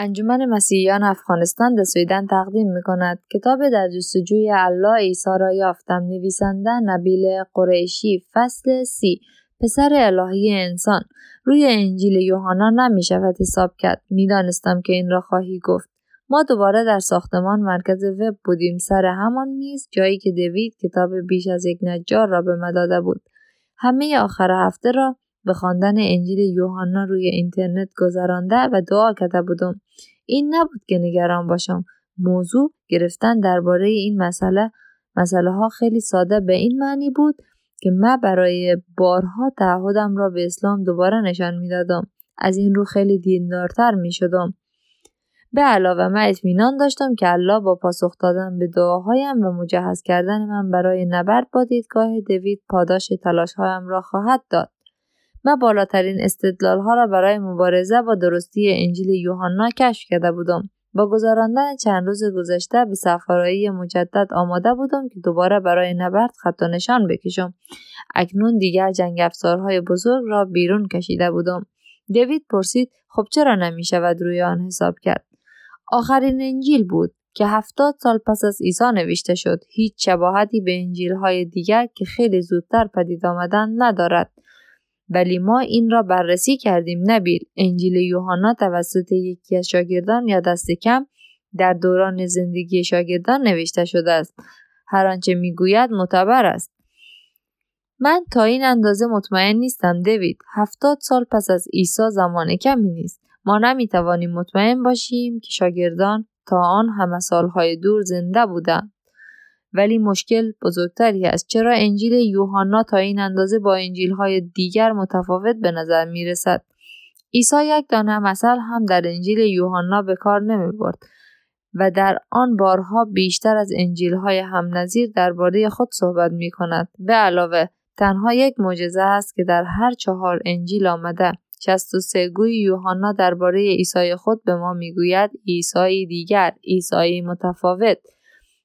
انجمن مسیحیان افغانستان در سویدن تقدیم می کند کتاب در جستجوی الله عیسی را یافتم. نویسنده نبیل قریشی فصل سی. پسر الهی انسان. روی انجیل یوحنا نمی شود حساب کرد. می‌دانستم که این را خواهی گفت. ما دوباره در ساختمان مرکز وب بودیم. سر همان میز جایی که دوید کتاب بیش از یک نجار را به من داده بود. همه آخر هفته را به خواندن انجیل یوحنا روی اینترنت گذرانده و دعا کرده بودم این نبود که نگران باشم موضوع گرفتن درباره این مسئله مسئله ها خیلی ساده به این معنی بود که من برای بارها تعهدم را به اسلام دوباره نشان می‌دادم از این رو خیلی دیندارتر می شدم. به علاوه من اطمینان داشتم که الله با پاسخ دادن به دعاهایم و مجهز کردن من برای نبرد با دیدگاه دوید پاداش تلاشهایم را خواهد داد. من بالاترین استدلال ها را برای مبارزه با درستی انجیل یوحنا کشف کرده بودم. با گذراندن چند روز گذشته به سفرایی مجدد آماده بودم که دوباره برای نبرد خط و نشان بکشم. اکنون دیگر جنگ افزارهای بزرگ را بیرون کشیده بودم. دیوید پرسید خب چرا نمی شود روی آن حساب کرد؟ آخرین انجیل بود که هفتاد سال پس از عیسی نوشته شد. هیچ شباهتی به انجیل های دیگر که خیلی زودتر پدید آمدن ندارد. ولی ما این را بررسی کردیم. نبیل انجیل یوحنا توسط یکی از شاگردان یا دست کم در دوران زندگی شاگردان نوشته شده است. هر آنچه می‌گوید معتبر است. من تا این اندازه مطمئن نیستم دوید. هفتاد سال پس از عیسی زمان کمی نیست. ما نمی‌توانیم مطمئن باشیم که شاگردان تا آن همه سالهای دور زنده بودند. ولی مشکل بزرگتری است چرا انجیل یوحنا تا این اندازه با انجیل های دیگر متفاوت به نظر می رسد عیسی یک دانه مثل هم در انجیل یوحنا به کار نمی برد و در آن بارها بیشتر از انجیل های هم نظیر درباره خود صحبت می کند. به علاوه تنها یک معجزه است که در هر چهار انجیل آمده. 63 گوی یوحنا درباره عیسی خود به ما می‌گوید عیسی دیگر عیسی متفاوت.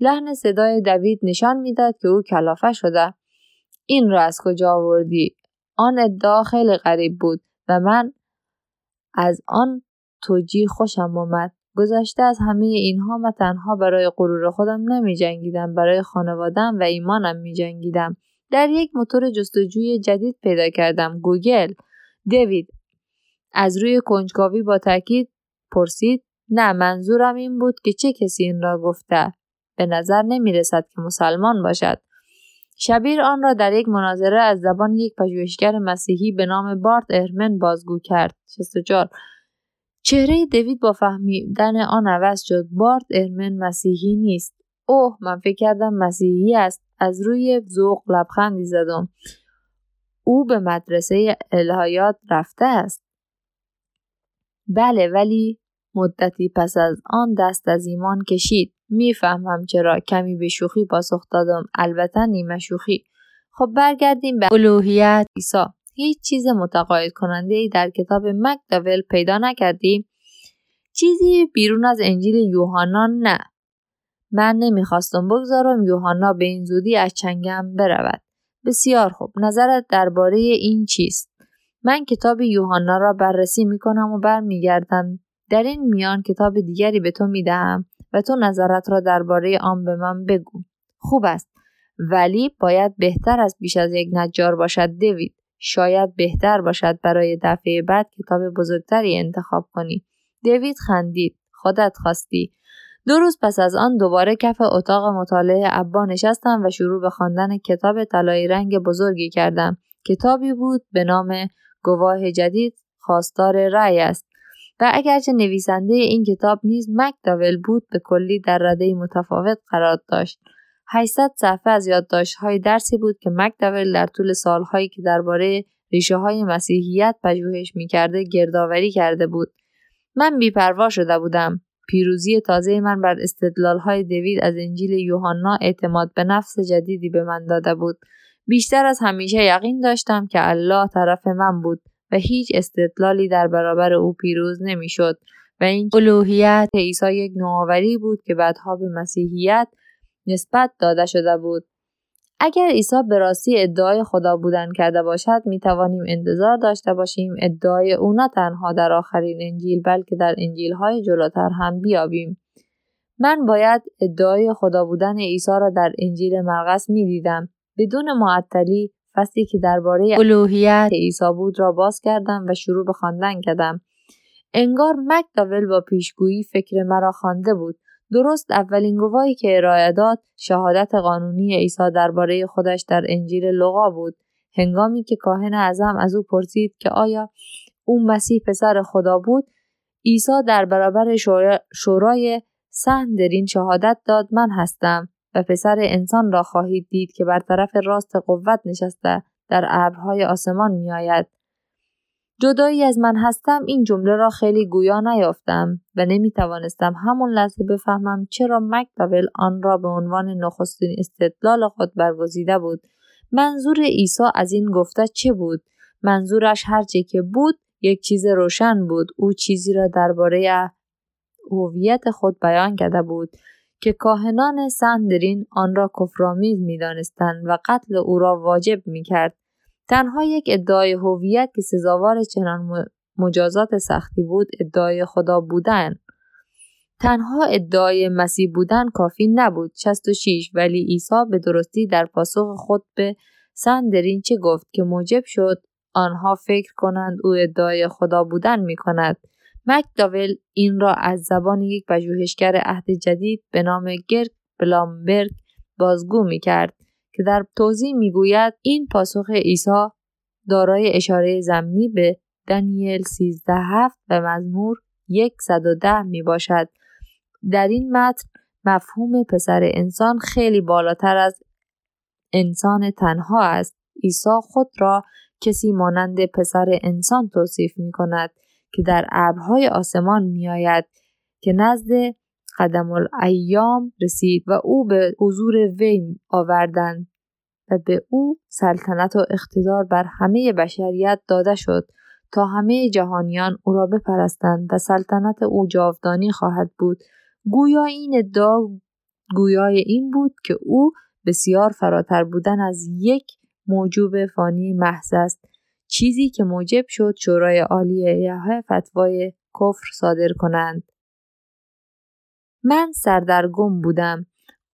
لحن صدای دوید نشان می‌داد که او کلافه شده. این را از کجا آوردی؟ آن ادعا خیلی غریب بود و من از آن توجیه خوشم آمد. گذشته از همه اینها من تنها برای غرور خودم نمی جنگیدم برای خانوادم و ایمانم می جنگیدم در یک موتور جستجوی جدید پیدا کردم. گوگل. دیوید از روی کنجکاوی با تاکید پرسید. نه منظورم این بود که چه کسی این را گفته؟ به نظر نمی رسد که مسلمان باشد. شبیر آن را در یک مناظره از زبان یک پژوهشگر مسیحی به نام بارت ارمن بازگو کرد. 64 چهره دوید با فهمیدن آن عوض شد. بارت ارمن مسیحی نیست. اوه من فکر کردم مسیحی است. از روی ذوق لبخندی زدم. او به مدرسه الهیات رفته است. بله ولی مدتی پس از آن دست از ایمان کشید. می‌فهمم چرا کمی به شوخی پاسخ دادم البته نیمه شوخی. خب برگردیم به الوهیت. عیسی هیچ چیز متقاعد کننده ای در کتاب مکداول پیدا نکردیم چیزی بیرون از انجیل یوحنا نه. من نمی‌خواستم بگذارم یوحنا به این زودی از چنگم برود. بسیار خوب. نظرت درباره این چیست؟ من کتاب یوحنا را بررسی می‌کنم و برمیگردم در این میان کتاب دیگری به تو می‌دهم و تو نظرت را درباره آن به من بگو. خوب است. ولی باید بهتر از بیش از یک نجار باشد دوید. شاید بهتر باشد برای دفعه بعد کتاب بزرگتری انتخاب کنی. دیوید خندید. خودت خواستی. دو روز پس از آن دوباره کف اتاق مطالعه ابا نشستم و شروع به خواندن کتاب طلایی رنگ بزرگی کردم. کتابی بود به نام گواه جدید خواستار رأی است. و اگرچه نویسنده این کتاب نیز مکداول بود به کلی در رده متفاوت قرار داشت. 800 صفحه از یادداشت‌های درسی بود که مکداول در طول سالهایی که درباره ریشه های مسیحیت پژوهش می‌کرده گردآوری کرده بود. من بیپروا شده بودم. پیروزی تازه من بر های دوید از انجیل یوحنا اعتماد به نفس جدیدی به من داده بود. بیشتر از همیشه یقین داشتم که الله طرف من بود. و هیچ استدلالی در برابر او پیروز نمی‌شد و این الوهیت عیسی یک نوآوری بود که بعدها به مسیحیت نسبت داده شده بود اگر عیسی به راستی ادعای خدا بودن کرده باشد می توانیم انتظار داشته باشیم ادعای او نه تنها در آخرین انجیل بلکه در انجیل های جلوتر هم بیابیم. من باید ادعای خدا بودن عیسی را در انجیل مرقس می دیدم. بدون معطلی فصلی که درباره الوهیت عیسی بود را باز کردم و شروع به خواندن کردم. انگار مکداول با پیشگویی فکر مرا خوانده بود. درست اولین گواهی که ارائه داد شهادت قانونی عیسی درباره خودش در انجیل لغا بود هنگامی که کاهن اعظم از او پرسید که آیا او مسیح پسر خدا بود عیسی در برابر شورای سهندرین شهادت داد من هستم و پسر انسان را خواهید دید که بر طرف راست قوت نشسته در ابرهای آسمان میآید. جدایی از من هستم این جمله را خیلی گویا نیافتم و نمی توانستم همون لحظه بفهمم چرا مکداول آن را به عنوان نخستین استدلال خود برگزیده بود. منظور عیسی از این گفته چه بود؟ منظورش هرچه که بود یک چیز روشن بود. او چیزی را درباره هویت خود بیان کرده بود. که کاهنان سندرین آن را کفرآمیز می‌دانستند و قتل او را واجب می‌کرد. تنها یک ادعای هویت که سزاوار چنان مجازات سختی بود ادعای خدا بودن. تنها ادعای مسیح بودن کافی نبود. 66 ولی عیسی به درستی در پاسخ خود به سندرین چه گفت که موجب شد آنها فکر کنند او ادعای خدا بودن می کند. مکداول این را از زبان یک پژوهشگر عهد جدید به نام گرگ بلامبرگ بازگو می کرد. که در توضیح می‌گوید این پاسخ عیسی دارای اشاره زمینی به دانیل 13 هفت و مزمور 110 می باشد. در این متن مفهوم پسر انسان خیلی بالاتر از انسان تنها است. عیسی خود را کسی مانند پسر انسان توصیف می کند که در ابرهای آسمان می آید که نزد قدم الایام رسید و او به حضور وی آوردند و به او سلطنت و اقتدار بر همه بشریت داده شد تا همه جهانیان او را بپرستند و سلطنت او جاودانی خواهد بود. گویا این ادعا گویای این بود که او بسیار فراتر بودن از یک موجوب فانی محض است. چیزی که موجب شد شورای عالیه فتوای کفر صادر کنند من سردرگم بودم.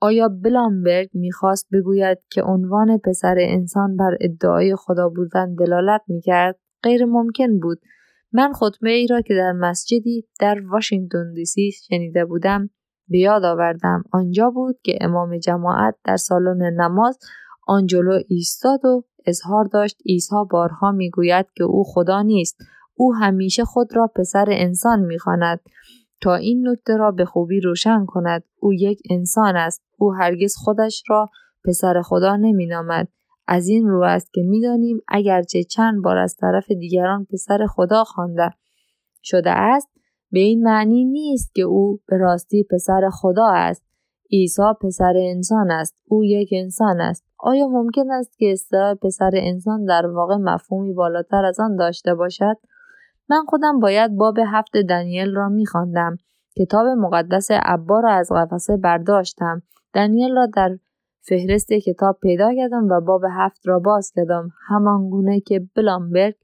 آیا بلامبرگ می‌خواست بگوید که عنوان پسر انسان بر ادعای خدا بودن دلالت می‌کرد؟ غیر ممکن بود. من خطبه ای را که در مسجدی در واشنگتن دی سی شنیده بودم به یاد آوردم. آنجا بود که امام جماعت در سالن نماز آنجلو ایستاد و اظهار داشت عیسی بارها می‌گوید که او خدا نیست. او همیشه خود را پسر انسان می‌خواند. تا این نکته را به خوبی روشن کند او یک انسان است او هرگز خودش را پسر خدا نمی نامد. از این رو است که می‌دانیم اگرچه چند بار از طرف دیگران پسر خدا خوانده شده است به این معنی نیست که او به راستی پسر خدا است عیسی پسر انسان است. او یک انسان است. آیا ممکن است که اصطلاح پسر انسان در واقع مفهومی بالاتر از آن داشته باشد؟ من خودم باید باب هفت دانیل را میخواندم. کتاب مقدس عبا را از قفسه برداشتم. دانیل را در فهرست کتاب پیدا کردم و باب هفت را باز کردم. همان گونه که بلامبرگ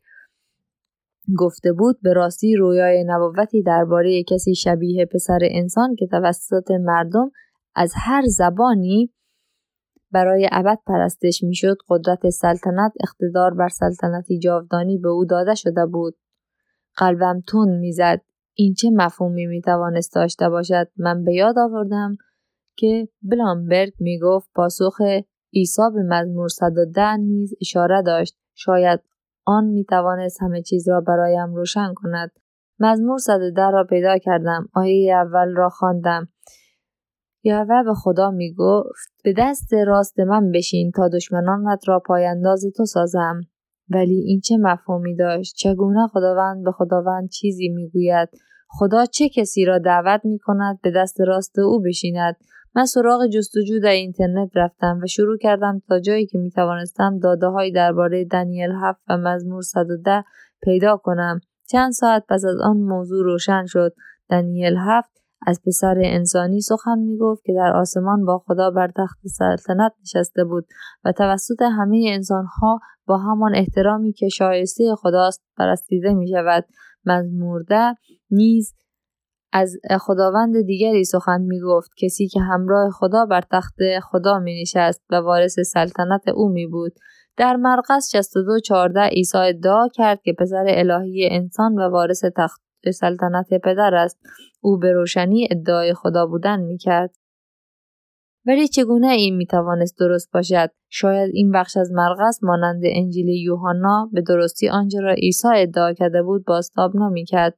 گفته بود به راستی رویای نبوتی درباره کسی شبیه پسر انسان که توسط مردم از هر زبانی برای ابد پرستش می‌شد قدرت سلطنت اقتدار بر سلطنتی جاودانی به او داده شده بود. قلبم تون می‌زد. این چه مفهومی می‌توانست داشته باشد؟ من به یاد آوردم که بلامبرگ می‌گفت پاسخ عیسی به مزمور 110 نیز اشاره داشت. شاید آن می‌توانست همه چیز را برایم روشن کند. مزمور 110 را پیدا کردم. آیه اول را خواندم. یهوه به خدا می‌گفت به دست راست من بشین تا دشمنانت را پایانداز تو سازم. ولی این چه مفهومی داشت؟ چگونه خداوند به خداوند چیزی می‌گوید؟ خدا چه کسی را دعوت می کند به دست راست او بشیند؟ من سراغ جستجو در اینترنت رفتم و شروع کردم تا جایی که می توانستم داده های درباره دانیل هفت و مزمور 110 پیدا کنم. چند ساعت پس از آن موضوع روشن شد. دانیل هفت از پسر انسانی سخن می گفت که در آسمان با خدا بر تخت سلطنت نشسته بود و توسط همه انسانها با همان احترامی که شایسته خداست پرستیده می شود مزمورده نیز از خداوند دیگری سخن می گفت کسی که همراه خدا بر تخت خدا می نشست و وارث سلطنت او می بود در مرقس 62 14 عیسی ادعا کرد که پسر الهی انسان و وارث تخت سلطنت پدر است. او به روشنی ادعای خدا بودن می کرد. ولی چگونه این می توانست درست باشد؟ شاید این بخش از مرقس مانند انجیل یوحنا به درستی آنچه را عیسی ادعا کرده بود بازتاب نمی کرد.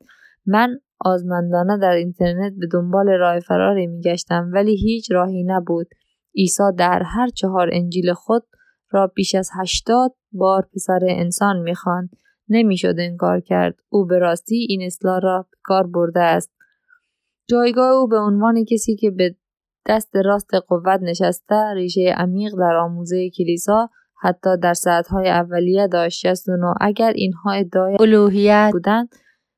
من آزمندانه در اینترنت به دنبال راه فراری می گشتم ولی هیچ راهی نبود. عیسی در هر چهار انجیل خود را بیش از هشتاد بار پسر انسان می‌خواند نمی‌شد انکار کرد او به راستی این اصلاح را کار برده است جایگاه او به عنوان کسی که به دست راست قوت نشسته ریشه عمیق در آموزه کلیسا حتی در ساعتهای اولیه داشت 69 اگر اینها ادعای الوهیت بودند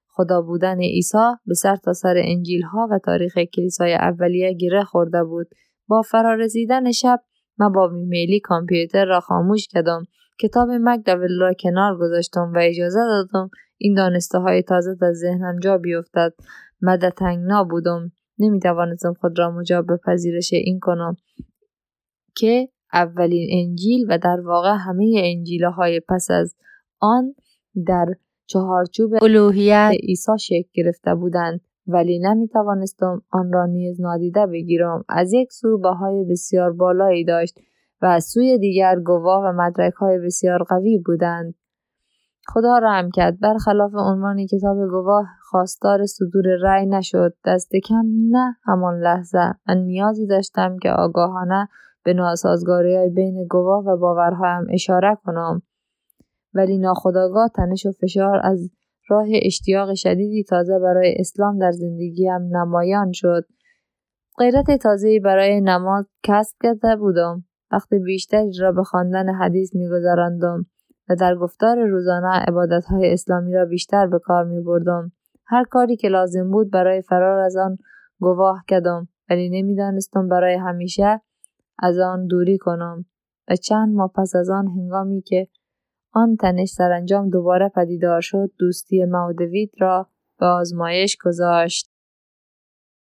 خدا بودن عیسی به سر تا سر انجیل ها و تاریخ کلیسای اولیه گره خورده بود. با فرارسیدن شب من با میلی کامپیوتر را خاموش کردم کتاب مکدول را کنار گذاشتم و اجازه دادم این دانسته های تازه در ذهنم جا بیفتد. مد تنگنا بودم نمی توانستم خود را مجاب به پذیرش این کنم که اولین انجیل و در واقع همه انجیل های پس از آن در چهارچوب الوهیت عیسی شکل گرفته بودند. ولی نمی توانستم آن را نیز نادیده بگیرم. از یک سو بهای بسیار بالایی داشت و از سوی دیگر گواه و مدرک های بسیار قوی بودند. خدا رحم کرد. برخلاف عنوان کتاب گواه خواستار صدور رأی نشد. دست کم نه همان لحظه. من نیازی داشتم که آگاهانه به ناسازگاری های بین گواه و باورهایم اشاره کنم. ولی ناخداگاه تنش و فشار از راه اشتیاق شدیدی تازه برای اسلام در زندگیم نمایان شد. غیرت تازه‌ای برای نماز کسب کرده بودم. وقت بیشتری را به خواندن حدیث میگذراندم. و در گفتار روزانه عبادتهای اسلامی را بیشتر به کار می بردم. هر کاری که لازم بود برای فرار از آن گواه کردم ولی نمی‌دانستم برای همیشه از آن دوری کنم و چند ماه پس از آن هنگامی که آن تنش سرانجام دوباره پدیدار شد دوستی مودوید را به آزمایش گذاشت